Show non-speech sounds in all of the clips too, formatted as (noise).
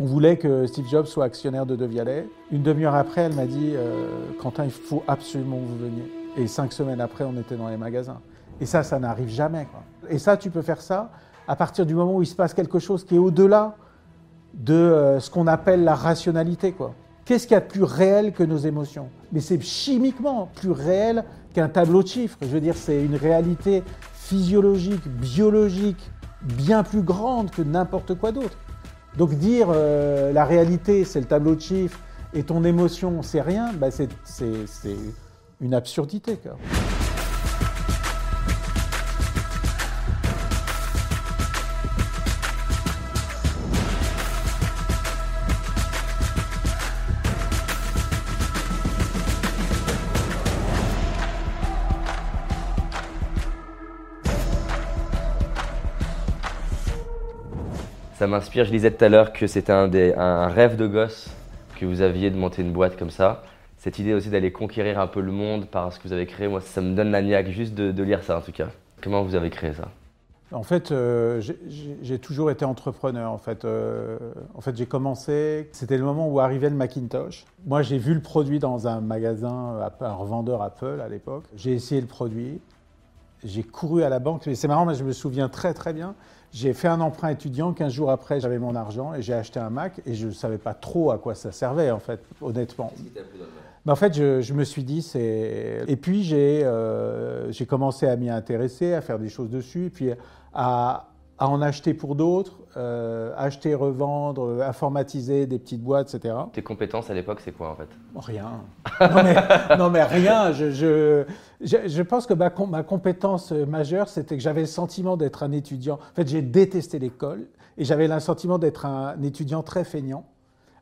On voulait que Steve Jobs soit actionnaire de De Vialet. Une demi-heure après, elle m'a dit euh, Quentin, il faut absolument que vous veniez. Et cinq semaines après, on était dans les magasins. Et ça, ça n'arrive jamais. Et ça, tu peux faire ça à partir du moment où il se passe quelque chose qui est au-delà de euh, ce qu'on appelle la rationalité. Quoi. Qu'est-ce qu'il y a de plus réel que nos émotions? Mais c'est chimiquement plus réel qu'un tableau de chiffres. Je veux dire, c'est une réalité physiologique, biologique, bien plus grande que n'importe quoi d'autre. Donc dire euh, la réalité, c'est le tableau de chiffres, et ton émotion, c'est rien, bah, c'est une absurdité. Quoi. Ça m'inspire, je disais tout à l'heure que c'était un, rêve de gosse que vous aviez de monter une boîte comme ça. Cette idée aussi d'aller conquérir un peu le monde par ce que vous avez créé, moi ça me donne la niaque juste de, lire ça en tout cas. Comment vous avez créé ça? En fait, euh, j'ai toujours été entrepreneur. En fait, euh, en fait j'ai commencé. C'était le moment où arrivait le Macintosh. Moi, j'ai vu le produit dans un magasin, un revendeur Apple à l'époque. J'ai essayé le produit. J'ai couru à la banque. C'est marrant, mais je me souviens très très bien. J'ai fait un emprunt étudiant, 15 jours après, j'avais mon argent et j'ai acheté un Mac et je ne savais pas trop à quoi ça servait, en fait, honnêtement. Mais en fait, je, me suis dit, c'est. Et puis, j'ai euh, commencé à m'y intéresser, à faire des choses dessus, et puis à, à en acheter pour d'autres, euh, acheter, revendre, informatiser des petites boîtes, etc. Tes compétences à l'époque, c'est quoi en fait? Rien. Non mais, (laughs) non, mais rien. Je, je, je, pense que ma, ma compétence majeure, c'était que j'avais le sentiment d'être un étudiant. En fait, j'ai détesté l'école et j'avais le sentiment d'être un étudiant très feignant.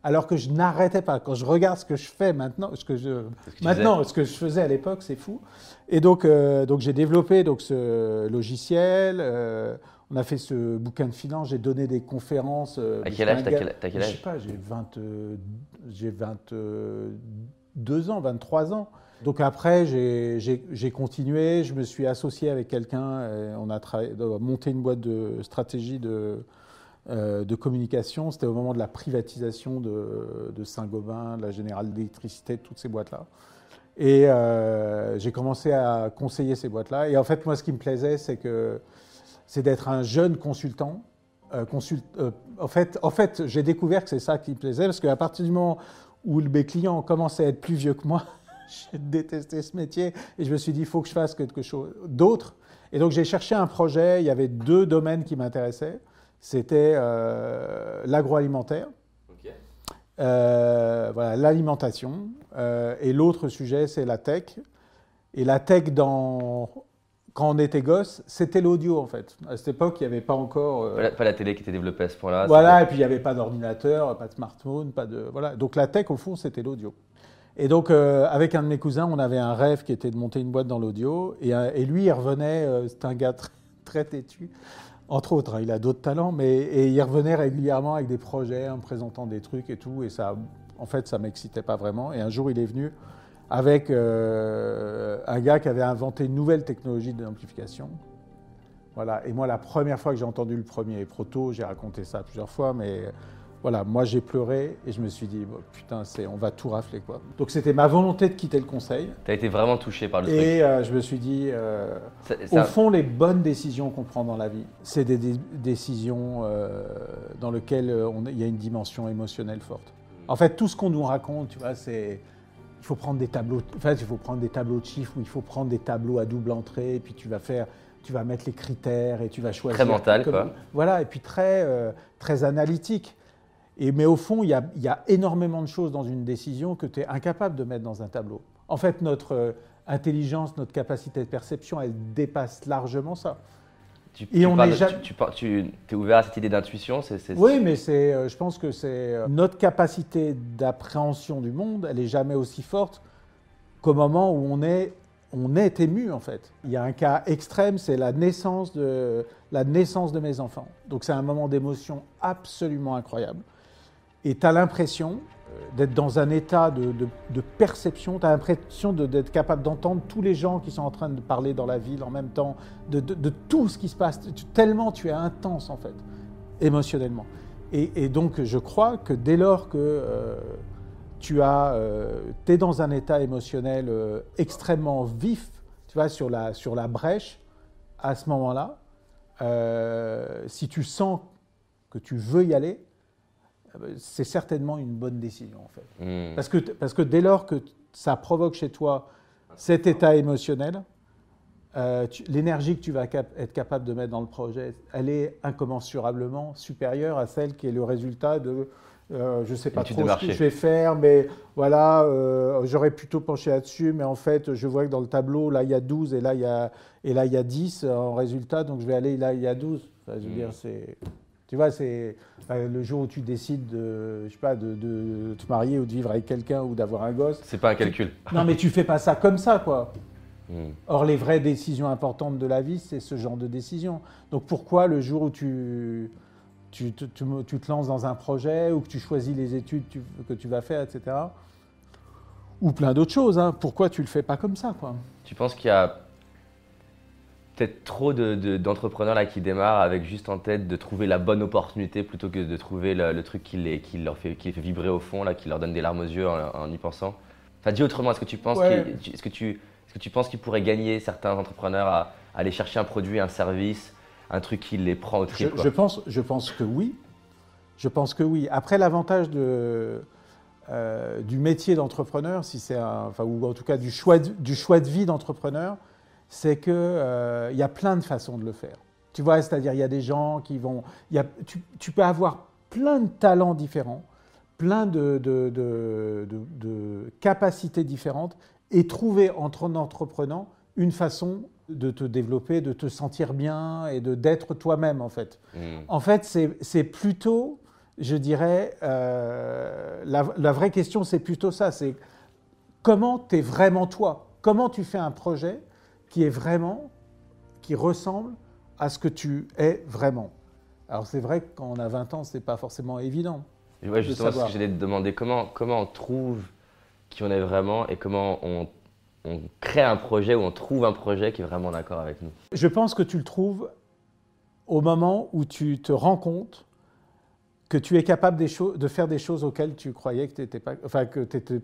Alors que je n'arrêtais pas. Quand je regarde ce que je fais maintenant, ce que je, maintenant, ce que je faisais à l'époque, c'est fou. Et donc, euh, donc j'ai développé donc ce logiciel. Euh, on a fait ce bouquin de finance, j'ai donné des conférences. Euh, à quel âge T'as quel, âge Je sais pas, j'ai 20, j'ai 22 ans, 23 ans. Donc après, j'ai continué, je me suis associé avec quelqu'un, on a monté une boîte de stratégie de, euh, de communication. C'était au moment de la privatisation de, de Saint-Gobain, de la Générale d'électricité, toutes ces boîtes-là. Et euh, j'ai commencé à conseiller ces boîtes-là. Et en fait, moi, ce qui me plaisait, c'est que c'est d'être un jeune consultant. Euh, en fait, en fait j'ai découvert que c'est ça qui me plaisait, parce qu'à partir du moment où mes clients commençaient à être plus vieux que moi, (laughs) j'ai détesté ce métier et je me suis dit, il faut que je fasse quelque chose d'autre. Et donc j'ai cherché un projet, il y avait deux domaines qui m'intéressaient c'était euh, l'agroalimentaire, euh, voilà, l'alimentation, euh, et l'autre sujet, c'est la tech. Et la tech, dans, quand on était gosse, c'était l'audio en fait. À cette époque, il n'y avait pas encore. Pas, la, télé qui était développée à ce point-là. Voilà, et puis il n'y avait pas d'ordinateur, pas de smartphone, pas de. Voilà. Donc la tech, au fond, c'était l'audio. Et donc, avec un de mes cousins, on avait un rêve qui était de monter une boîte dans l'audio. Et, et, lui, il revenait, c'est un gars très, (laughs) très têtu entre autres, hein, il a d'autres talents, mais et il revenait régulièrement avec des projets, en présentant des trucs et tout, et ça, en fait, ça m'excitait pas vraiment. Et un jour, il est venu avec euh, un gars qui avait inventé une nouvelle technologie d'amplification. Voilà. Et moi, la première fois que j'ai entendu le premier proto, j'ai raconté ça plusieurs fois, mais voilà, moi j'ai pleuré et je me suis dit, putain, c'est, on va tout rafler quoi. Donc c'était ma volonté de quitter le conseil. Tu as été vraiment touché par le truc. Et euh, je me suis dit, euh, au fond, les bonnes décisions qu'on prend dans la vie, c'est des, décisions euh, dans lesquelles il y a une dimension émotionnelle forte. En fait, tout ce qu'on nous raconte, tu vois, c'est il faut prendre des tableaux, en fait, il faut prendre des tableaux de chiffres ou il faut prendre des tableaux à double entrée et puis tu vas faire tu vas mettre les critères et tu vas choisir. Très mental, quoi. Voilà, et puis très, très analytique mais au fond, il y, a, énormément de choses dans une décision que tu es incapable de mettre dans un tableau. En fait, notre euh, intelligence, notre capacité de perception, elle dépasse largement ça. Tu, Et on est tu, tu, es ouvert à cette idée d'intuition Oui, mais c'est, euh, je pense que c'est euh, notre capacité d'appréhension du monde, elle est jamais aussi forte qu'au moment où on est, on est ému en fait. Il y a un cas extrême, c'est la naissance de la naissance de mes enfants. Donc c'est un moment d'émotion absolument incroyable. Et tu as l'impression d'être dans un état de, perception, tu as l'impression d'être capable d'entendre tous les gens qui sont en train de parler dans la ville en même temps, de, tout ce qui se passe, tellement tu es intense en fait, émotionnellement. Et, donc, je crois que dès lors que euh, tu as, euh, es dans un état émotionnel euh, extrêmement vif, tu vois, sur la, sur la brèche, à ce moment-là, si tu sens que tu veux y aller, c'est certainement une bonne décision, en fait. Hmm. Parce, que, parce que dès lors que ça provoque chez toi cet état émotionnel, euh, l'énergie que tu vas être capable de mettre dans le projet, elle est incommensurablement supérieure à celle qui est le résultat de euh, je ne sais pas trop ce que je vais faire, mais voilà, euh, j'aurais plutôt penché là-dessus, mais en fait, je vois que dans le tableau, là, il y a 12 et là, il y a, et là, il y a 10 en résultat, donc je vais aller là, il y a 12. je veux dire, mm. c'est. Tu vois, c'est le jour où tu décides de, je sais pas, de, de te marier ou de vivre avec quelqu'un ou d'avoir un gosse. C'est pas un calcul. non, mais tu fais pas ça comme ça, quoi. Hmm. Or, les vraies décisions importantes de la vie, c'est ce genre de décision. Donc, pourquoi le jour où tu, tu, tu, tu, te lances dans un projet ou que tu choisis les études que tu vas faire, etc., ou plein d'autres choses, hein, pourquoi tu le fais pas comme ça quoi? Tu penses qu'il y a peut-être trop d'entrepreneurs là qui démarrent avec juste en tête de trouver la bonne opportunité plutôt que de trouver le, truc qui les, qui leur fait, qui fait vibrer au fond, là, qui leur donne des larmes aux yeux en, y pensant Enfin, dis autrement, est-ce que tu penses est-ce que tu est-ce que tu penses qu'ils pourraient gagner certains entrepreneurs à, aller chercher un produit, un service, un truc qui les prend au trip je, pense, je pense que oui. Je pense que oui. Après, l'avantage de, euh, du métier d'entrepreneur, si c'est enfin, ou en tout cas du choix de, du choix de vie d'entrepreneur, c'est qu'il euh, y a plein de façons de le faire. Tu vois, c'est-à-dire il y a des gens qui vont, y a, tu, tu, peux avoir plein de talents différents, plein de, de, de capacités différentes, et trouver entre un entreprenant une façon de te développer, de te sentir bien et de d'être toi-même en fait. Hmm. En fait, c'est plutôt, je dirais, euh, la, la, vraie question c'est plutôt ça, c'est comment tu es vraiment toi? Comment tu fais un projet qui est vraiment, qui ressemble à ce que tu es vraiment Alors c'est vrai que quand on a 20 ans, c'est pas forcément évident. Ouais, justement, ce que j'allais te demander, comment, comment on trouve qui on est vraiment et comment on, crée un projet ou on trouve un projet qui est vraiment d'accord avec nous? Je pense que tu le trouves au moment où tu te rends compte que tu es capable de faire des choses auxquelles tu croyais que tu n'étais pas, enfin,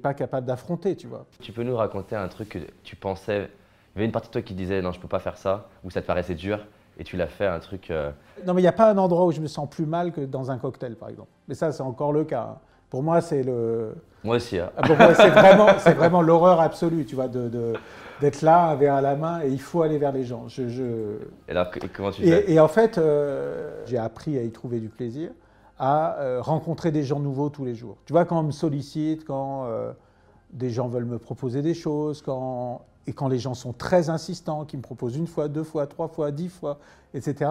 pas capable d'affronter, tu vois. Tu peux nous raconter un truc que tu pensais, y avait une partie de toi qui disait non, je peux pas faire ça, ou ça te paraissait dur, et tu l'as fait un truc... Euh, non, mais il n'y a pas un endroit où je me sens plus mal que dans un cocktail, par exemple. Mais ça, c'est encore le cas. Hein. Pour moi, c'est le. Moi aussi. Hein. Ah, c'est vraiment, c'est vraiment l'horreur absolue, tu vois, de, d'être là, un verre à la main, et il faut aller vers les gens. Je, je... Et alors, comment tu fais? et, en fait, euh, j'ai appris à y trouver du plaisir, à euh, rencontrer des gens nouveaux tous les jours. Tu vois, quand on me sollicite, quand des gens veulent me proposer des choses, quand et quand les gens sont très insistants, qui me proposent une fois, deux fois, trois fois, dix fois, etc.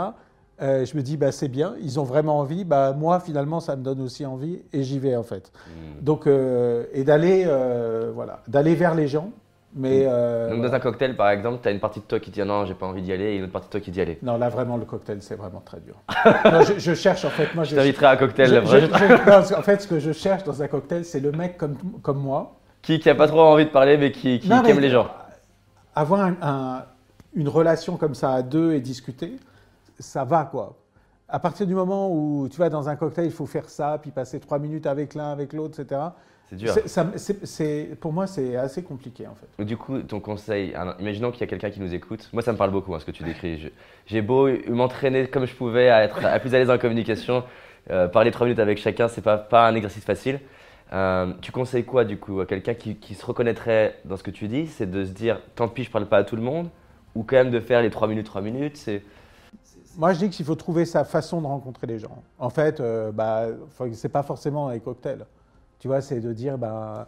Euh, je me dis, bah, c'est bien, ils ont vraiment envie. Bah, moi, finalement, ça me donne aussi envie et j'y vais en fait. Hmm. Donc, euh, et d'aller euh, voilà, vers les gens. Mais, hmm. Donc, dans un cocktail, par exemple, tu as une partie de toi qui dit non, j'ai pas envie d'y aller et une autre partie de toi qui dit aller. Non, là, vraiment, le cocktail, c'est vraiment très dur. (laughs) je, cherche en fait. Moi, je t'inviterai à un cocktail. en fait, ce que je cherche dans un cocktail, c'est le mec comme, comme moi. Qui, qui a pas trop envie de parler, mais qui, qui, aime les gens. Avoir une relation comme ça à deux et discuter ça va quoi. À partir du moment où tu vas dans un cocktail, il faut faire ça, puis passer trois minutes avec l'un, avec l'autre, etc. C'est dur. pour moi, c'est assez compliqué en fait. Du coup, ton conseil, imaginons qu'il y a quelqu'un qui nous écoute. Moi, ça me parle beaucoup hein, ce que tu décris. J'ai beau m'entraîner comme je pouvais à être à plus à l'aise en communication, euh, parler trois minutes avec chacun, c'est pas, pas un exercice facile. Euh, tu conseilles quoi du coup à quelqu'un qui, se reconnaîtrait dans ce que tu dis? C'est de se dire tant pis, je parle pas à tout le monde, ou quand même de faire les trois minutes, trois minutes. C'est moi, je dis qu'il faut trouver sa façon de rencontrer les gens. En fait, euh, bah, c'est pas forcément les cocktails. Tu vois, c'est de dire, bah,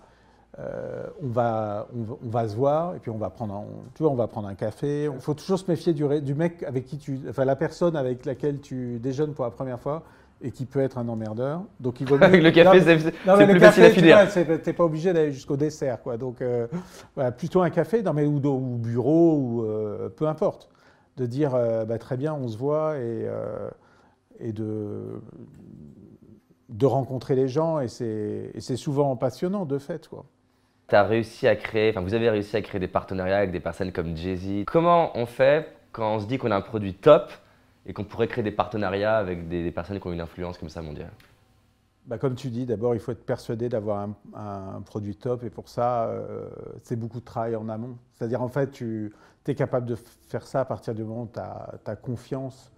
euh, on, va, on, se voir et puis on va prendre un, tu vois, on va prendre un café. Il faut toujours se méfier du mec avec qui tu, enfin, la personne avec laquelle tu déjeunes pour la première fois et qui peut être un emmerdeur. Donc il vaut (laughs) Avec le café, c'est plus facile à finir. Tu n'es pas obligé d'aller jusqu'au dessert, quoi. Donc euh, voilà, plutôt un café, non mais ou, ou bureau ou peu importe de dire euh, bah, très bien, on se voit et, euh, et de, de rencontrer les gens. Et c'est souvent passionnant de fait. Quoi. As réussi à créer, enfin vous avez réussi à créer des partenariats avec des personnes comme Jay-Z. Comment on fait quand on se dit qu'on a un produit top et qu'on pourrait créer des partenariats avec des, personnes qui ont une influence comme ça mondiale bah, Comme tu dis, d'abord, il faut être persuadé d'avoir un, produit top. Et pour ça, euh, c'est beaucoup de travail en amont. C'est-à-dire, en fait, tu es capable de faire ça à partir du moment où tu as, confiance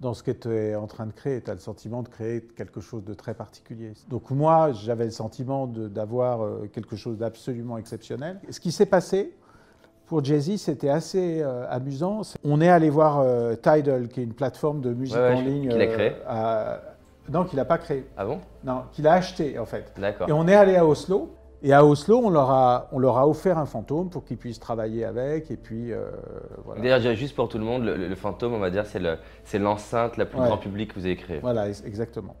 dans ce que tu es en train de créer. Tu as le sentiment de créer quelque chose de très particulier. Donc moi, j'avais le sentiment d'avoir euh, quelque chose d'absolument exceptionnel. Ce qui s'est passé pour Jay-Z, c'était assez euh, amusant. On est allé voir euh, Tidal, qui est une plateforme de musique en ligne. Qu'il a créé Non, qu'il n'a pas créé. Ah bon? Non, qu'il a acheté en fait. D'accord. Et on est allé à Oslo. Et à Oslo, on leur a, on leur a offert un fantôme pour qu'ils puissent travailler avec. Et puis, euh, voilà. D'ailleurs, juste pour tout le monde, le, fantôme, on va dire, c'est l'enceinte la plus grand public que vous avez créée. Voilà, exactement.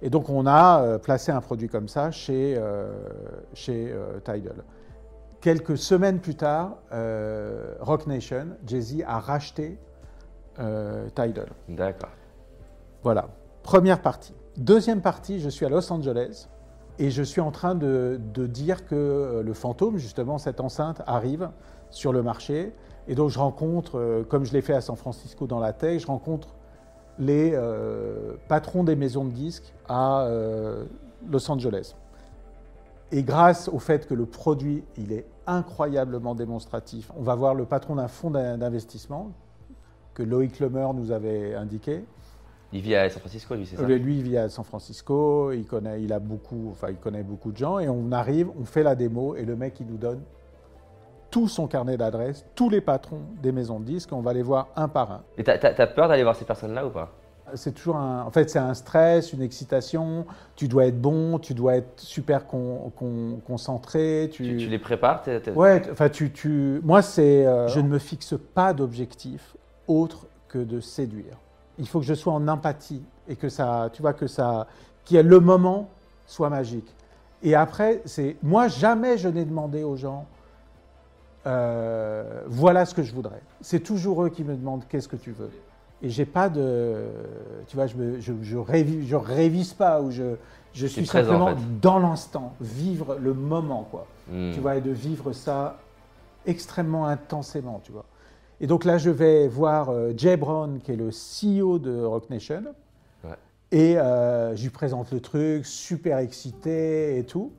Et donc, on a euh, placé un produit comme ça chez, euh, chez Tidal. Quelques semaines plus tard, Rock Nation, Jay-Z a racheté Tidal. D'accord. Voilà, première partie. Deuxième partie, je suis à Los Angeles. Et je suis en train de, dire que euh, le fantôme, justement, cette enceinte, arrive sur le marché. Et donc je rencontre, euh, comme je l'ai fait à San Francisco dans la tech, je rencontre les euh, patrons des maisons de disques à Los Angeles. Et grâce au fait que le produit, il est incroyablement démonstratif, on va voir le patron d'un fonds d'investissement que Loïc Lemer nous avait indiqué. Il vit à San Francisco, lui, c'est ça? Lui, il vit à San Francisco, il connaît, il a beaucoup, enfin, il connaît beaucoup de gens, et on arrive, on fait la démo, et le mec, il nous donne tout son carnet d'adresses, tous les patrons des maisons de disques, on va les voir un par un. Et t'as as, peur d'aller voir ces personnes-là ou pas? C'est toujours un, en fait, c'est un stress, une excitation. Tu dois être bon, tu dois être super concentré. Tu... Tu, les prépares Ouais, enfin, tu, tu, moi, c'est, euh, je ne me fixe pas d'objectif autre que de séduire il faut que je sois en empathie et que ça, tu vois, que ça, que le moment soit magique. Et après, c'est moi jamais je n'ai demandé aux gens, euh, voilà ce que je voudrais. C'est toujours eux qui me demandent qu'est-ce que tu veux. Et j'ai pas de, tu vois, je me, je, je, révise, pas ou je, je suis simplement dans l'instant, vivre le moment, quoi. Hmm. Tu vois, et de vivre ça extrêmement intensément, tu vois. Et donc là, je vais voir euh, Jay Brown, qui est le CEO de Rock Nation. Et euh, je lui présente le truc, super excité et tout.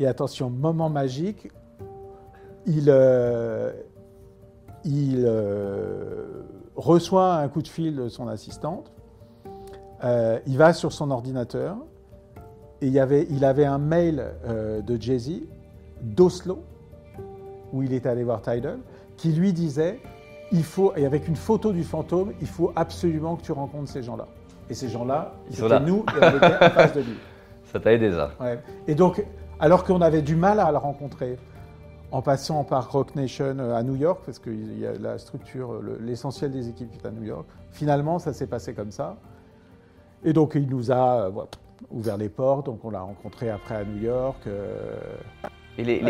Et attention, moment magique, il, euh, il reçoit un coup de fil de son assistante. il va sur son ordinateur et il, y avait, il avait un mail de Jay-Z d'Oslo où il est allé voir Tidal qui lui disait il faut, et avec une photo du fantôme, il faut absolument que tu rencontres ces gens-là. Et ces gens-là, c'était nous et on était en face de lui. (laughs) Ça t'a aidé ça. Ouais. Et donc, alors qu'on avait du mal à le rencontrer, en passant par Rock Nation euh, à New York, parce qu'il y a la structure, l'essentiel des équipes est à New York, finalement, ça s'est passé comme ça. Et donc, il nous a euh, ouvert les portes, donc on l'a rencontré après à New York. Euh,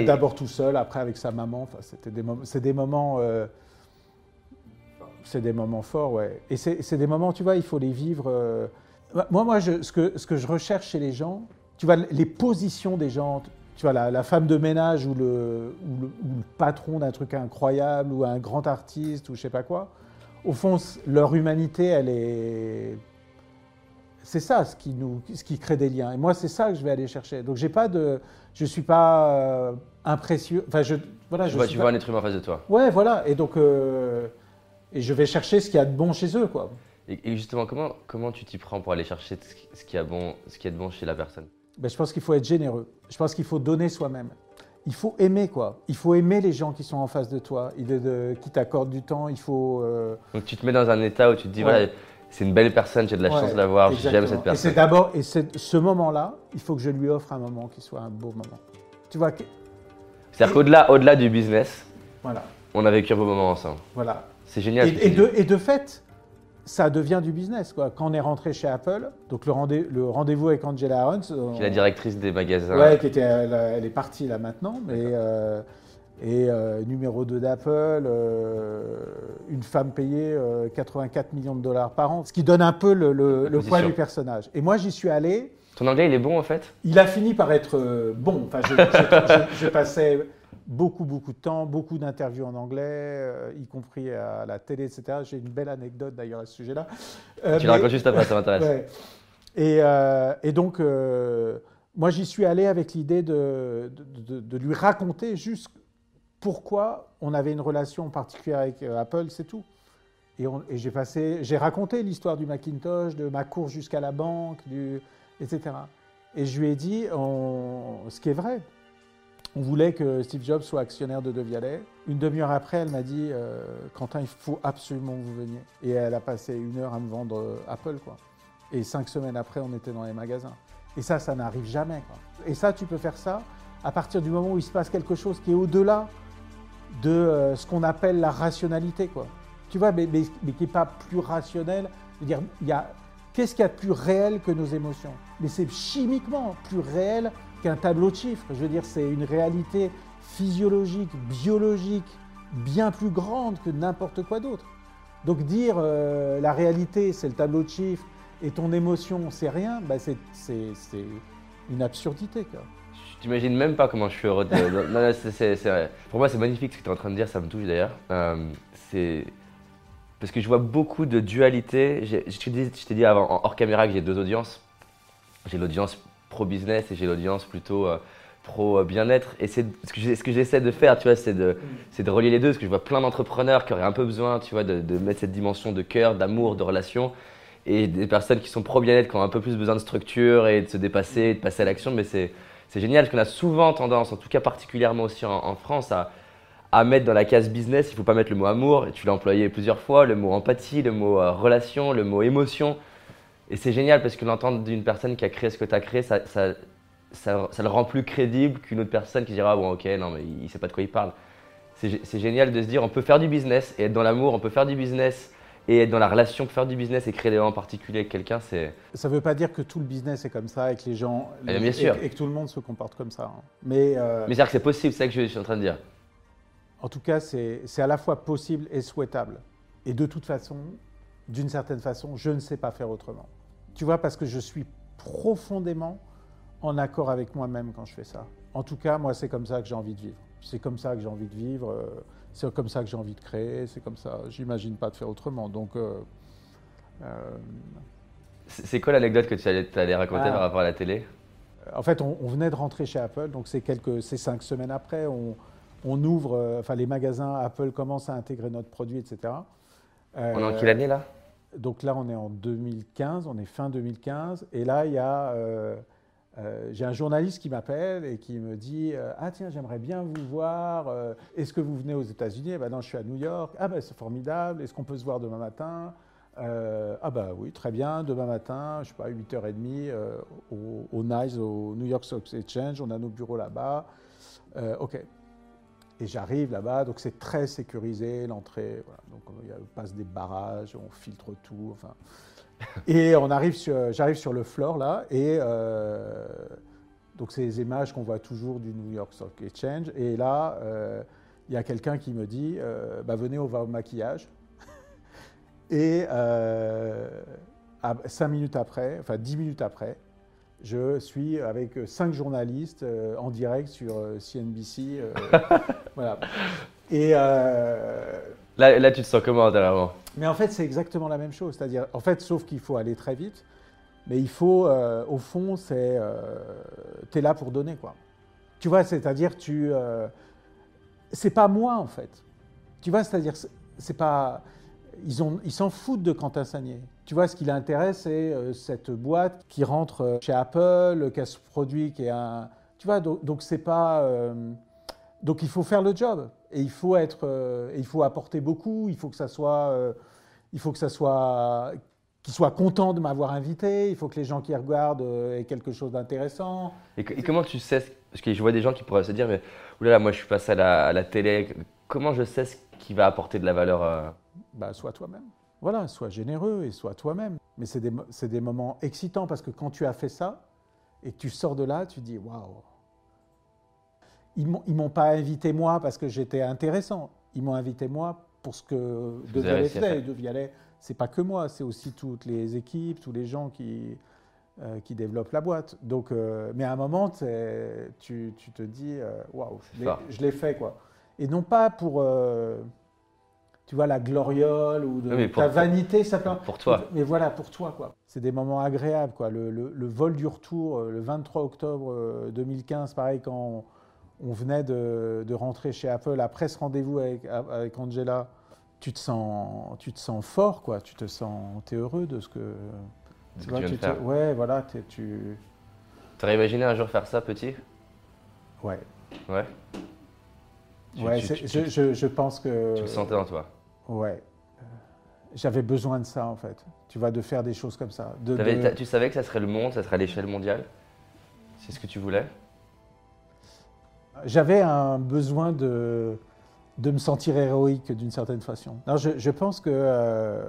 D'abord tout seul, après avec sa maman. Enfin, c'était des c'est des moments, euh, c'est des moments forts, ouais. Et c'est des moments, tu vois, il faut les vivre. Euh, moi, moi, je, ce que ce que je recherche chez les gens, tu vois, les positions des gens. Tu vois, la, femme de ménage ou le, ou le, ou le patron d'un truc incroyable ou un grand artiste ou je sais pas quoi. Au fond, leur humanité, elle est c'est ça ce qui, nous, ce qui crée des liens. Et moi, c'est ça que je vais aller chercher. Donc, j'ai pas de, je suis pas euh. Enfin, je, voilà, je vois, tu vois un être humain en face de toi. Ouais, voilà. Et donc, euh, et je vais chercher ce qu'il y a de bon chez eux, quoi. Et, justement, comment, comment tu t'y prends pour aller chercher ce qui, a bon, ce qui est de bon chez la personne? Ben, je pense qu'il faut être généreux. Je pense qu'il faut donner soi-même. Il faut aimer, quoi. Il faut aimer les gens qui sont en face de toi, de, qui t'accordent du temps. Il faut. Euh, donc, tu te mets dans un état où tu te dis, voilà c'est une belle personne, j'ai de la chance de la voir, j'aime cette personne. Et c'est d'abord, et c'est ce moment-là, il faut que je lui offre un moment qui soit un beau moment. Tu vois C'est-à-dire qu'au-delà au -delà du business, voilà. on a vécu un beau moment ensemble. Voilà. C'est génial. Et, de, et, de, fait, ça devient du business. Quoi. Quand on est rentré chez Apple, donc le, rendez-vous avec Angela Ahrens. Qui est la directrice des magasins. Ouais, qui était, elle, est partie là maintenant, mais. Euh, et euh, numéro 2 d'Apple, euh, une femme payée 84 euh, millions de dollars par an, ce qui donne un peu le, poids du personnage. Et moi, j'y suis allé. Ton anglais, il est bon en fait? Il a fini par être bon. Enfin, je, passais beaucoup, beaucoup de temps, beaucoup d'interviews en anglais, y compris à la télé, etc. J'ai une belle anecdote d'ailleurs à ce sujet-là. tu la racontes juste après, ça m'intéresse. (laughs) Et, et donc, moi, j'y suis allé avec l'idée de, de, de, lui raconter juste pourquoi on avait une relation particulière avec Apple, c'est tout. Et, et j'ai passé, j'ai raconté l'histoire du Macintosh, de ma course jusqu'à la banque, du, etc. Et je lui ai dit on, ce qui est vrai. On voulait que Steve Jobs soit actionnaire de De Vialet. Une demi-heure après, elle m'a dit euh, Quentin, il faut absolument que vous veniez. Et elle a passé une heure à me vendre euh, Apple, quoi. Et cinq semaines après, on était dans les magasins. Et ça, ça n'arrive jamais. Et ça, tu peux faire ça à partir du moment où il se passe quelque chose qui est au-delà de euh, ce qu'on appelle la rationalité, quoi. Tu vois, mais qui n'est pas plus rationnel. Je veux dire, il y a Qu'est-ce qu'il y a de plus réel que nos émotions? Mais c'est chimiquement plus réel qu'un tableau de chiffres. Je veux dire, c'est une réalité physiologique, biologique, bien plus grande que n'importe quoi d'autre. Donc dire euh, la réalité, c'est le tableau de chiffres et ton émotion, c'est rien, bah c'est une absurdité. Quoi. Je t'imagine même pas comment je suis heureux. De... (laughs) Pour moi, c'est magnifique ce que tu es en train de dire, ça me touche d'ailleurs. Euh, c'est parce que je vois beaucoup de dualité. Je t'ai dit avant, hors caméra que j'ai deux audiences. J'ai l'audience pro-business et j'ai l'audience plutôt euh, pro-bien-être. Et c'est ce que j'essaie de faire, tu vois, c'est de, de, relier les deux. Parce que je vois plein d'entrepreneurs qui auraient un peu besoin, tu vois, de, mettre cette dimension de cœur, d'amour, de relation. Et des personnes qui sont pro-bien-être, qui ont un peu plus besoin de structure et de se dépasser, de passer à l'action. Mais c'est génial parce qu'on a souvent tendance, en tout cas particulièrement aussi en France, à à mettre dans la case business, il ne faut pas mettre le mot amour, tu l'as employé plusieurs fois, le mot empathie, le mot euh, relation, le mot émotion. Et c'est génial parce que l'entendre d'une personne qui a créé ce que tu as créé, ça, ça, ça, le rend plus crédible qu'une autre personne qui dira bon ok, non mais il ne sait pas de quoi il parle. C'est génial de se dire on peut faire du business et être dans l'amour, on peut faire du business et être dans la relation, faire du business et créer des moments particuliers avec quelqu'un, c'est. Ça ne veut pas dire que tout le business est comme ça et que les gens. Eh bien sûr. Et, que tout le monde se comporte comme ça. Hein. Mais. Euh, mais c'est-à-dire que c'est possible, c'est ça que je suis en train de dire. En tout cas, c'est à la fois possible et souhaitable. Et de toute façon, d'une certaine façon, je ne sais pas faire autrement. Tu vois, parce que je suis profondément en accord avec moi-même quand je fais ça. En tout cas, moi, c'est comme ça que j'ai envie de vivre. C'est comme ça que j'ai envie de vivre. Euh, c'est comme ça que j'ai envie de créer. C'est comme ça. J'imagine pas de faire autrement. Donc. Euh, euh, c'est quoi l'anecdote que tu allais, raconter ah. par rapport à la télé? En fait, on, on, venait de rentrer chez Apple, donc c'est quelques, c'est cinq semaines après. On, on ouvre, euh, enfin les magasins Apple commencent à intégrer notre produit, etc. on est en quelle année là? Donc là, on est en 2015, on est fin 2015, et là, il y a, euh, euh, j'ai un journaliste qui m'appelle et qui me dit Ah tiens, j'aimerais bien vous voir. Est-ce que vous venez aux États-Unis? Eh ben non, je suis à New York. Ah ben c'est formidable. Est-ce qu'on peut se voir demain matin? Ah bah oui, très bien, demain matin, je sais pas, 8h30 au, au, NICE, au New York Stock Exchange, on a nos bureaux là-bas. ok, et j'arrive là-bas, donc c'est très sécurisé, l'entrée. Voilà. Donc on passe des barrages, on filtre tout. Enfin. (laughs) Et on arrive sur, j'arrive sur le floor là, et euh, donc c'est les images qu'on voit toujours du New York Stock Exchange. Et là, euh, il y a quelqu'un qui me dit euh, bah, Venez, on va au maquillage. (laughs) et cinq minutes après, enfin dix minutes après, je suis avec cinq journalistes euh, en direct sur CNBC. Euh, euh, (laughs) voilà. Et là, là, tu te sens comment dernièrement Mais en fait, c'est exactement la même chose. C'est-à-dire, en fait, sauf qu'il faut aller très vite. Mais il faut, au fond, c'est, tu es là pour donner, quoi. Tu vois, c'est-à-dire, tu, c'est pas moi, en fait. Tu vois, c'est-à-dire, c'est pas, ils s'en ils foutent de Quentin Sagné. Tu vois, ce qui l'intéresse, c'est euh, cette boîte qui rentre euh, chez Apple, qui a ce produit qui est un. Tu vois, donc, c'est pas. Euh, donc il faut faire le job et il faut être, il faut apporter beaucoup. Il faut que ça soit, il faut que ça soit, qu'ils soient contents de m'avoir invité. Il faut que les gens qui regardent aient quelque chose d'intéressant. Et, comment tu sais Parce que je vois des gens qui pourraient se dire, mais oulala, moi je suis passé à la, à la télé. Comment je sais ce qui va apporter de la valeur Bah, sois toi-même. Voilà, sois généreux et sois toi-même. Mais c'est des, des, moments excitants parce que quand tu as fait ça et que tu sors de là, tu dis waouh. Ils m'ont pas invité moi parce que j'étais intéressant. Ils m'ont invité moi pour ce que De Vialet fait. De Vialet, c'est pas que moi, c'est aussi toutes les équipes, tous les gens qui, euh, qui développent la boîte. Donc, euh, mais à un moment, tu, tu, te dis euh, waouh, je l'ai fait quoi. Et non pas pour tu vois, la gloriole ou de ta vanité, ça peut. Pour toi. Mais voilà, pour toi, quoi. C'est des moments agréables, quoi. Le, vol du retour, le 23 octobre 2015, pareil, quand on, venait de, rentrer chez Apple après ce rendez-vous avec, avec Angela, tu te sens, tu te sens fort, quoi. Tu te sens, es heureux de ce que. tu, vois, tu ouais, voilà, tu. T'aurais imaginé un jour faire ça, petit? Ouais. Ouais. Ouais, je, je, pense que. Tu le sentais en toi. Ouais. J'avais besoin de ça, en fait. Tu vois, de faire des choses comme ça. Tu savais que ça serait le monde, ça serait à l'échelle mondiale? C'est ce que tu voulais? J'avais un besoin de, de me sentir héroïque d'une certaine façon. Non, je, je pense que, euh,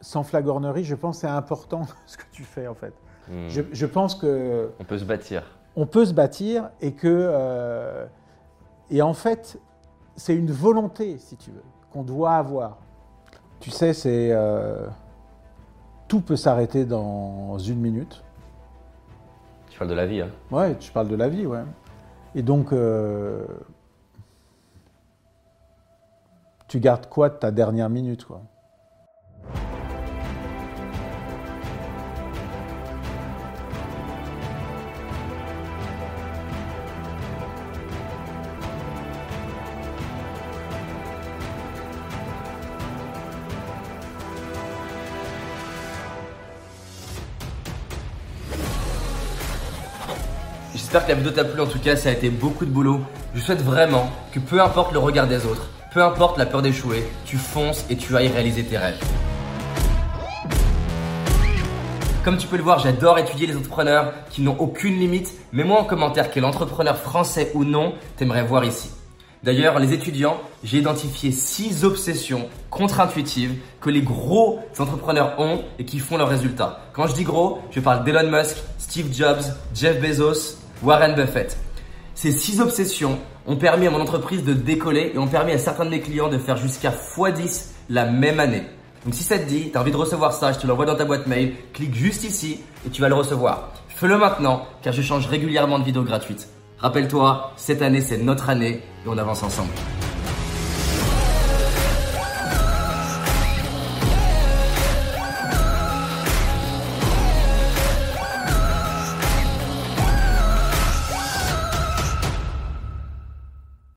sans flagornerie, je pense que c'est important (laughs) ce que tu fais, en fait. Hmm. Je, je, pense que. On peut se bâtir. On peut se bâtir et que. Euh, et en fait, c'est une volonté, si tu veux, qu'on doit avoir. Tu sais, c'est. Euh, tout peut s'arrêter dans une minute. Tu parles de la vie, hein Ouais, tu parles de la vie, ouais. Et donc. Euh, tu gardes quoi de ta dernière minute, quoi? J'espère que la vidéo t'a plu, en tout cas ça a été beaucoup de boulot. Je souhaite vraiment que peu importe le regard des autres, peu importe la peur d'échouer, tu fonces et tu ailles réaliser tes rêves. Comme tu peux le voir, j'adore étudier les entrepreneurs qui n'ont aucune limite. Mets-moi en commentaire quel entrepreneur français ou non t'aimerais voir ici? D'ailleurs, les étudiants, j'ai identifié 6 obsessions contre-intuitives que les gros entrepreneurs ont et qui font leurs résultats. Quand je dis gros, je parle d'Elon Musk, Steve Jobs, Jeff Bezos, Warren Buffett. Ces six obsessions ont permis à mon entreprise de décoller et ont permis à certains de mes clients de faire jusqu'à x10 la même année. Donc si ça te dit, tu as envie de recevoir ça, je te l'envoie dans ta boîte mail, clique juste ici et tu vas le recevoir. Fais-le maintenant car je change régulièrement de vidéos gratuites. Rappelle-toi, cette année c'est notre année et on avance ensemble.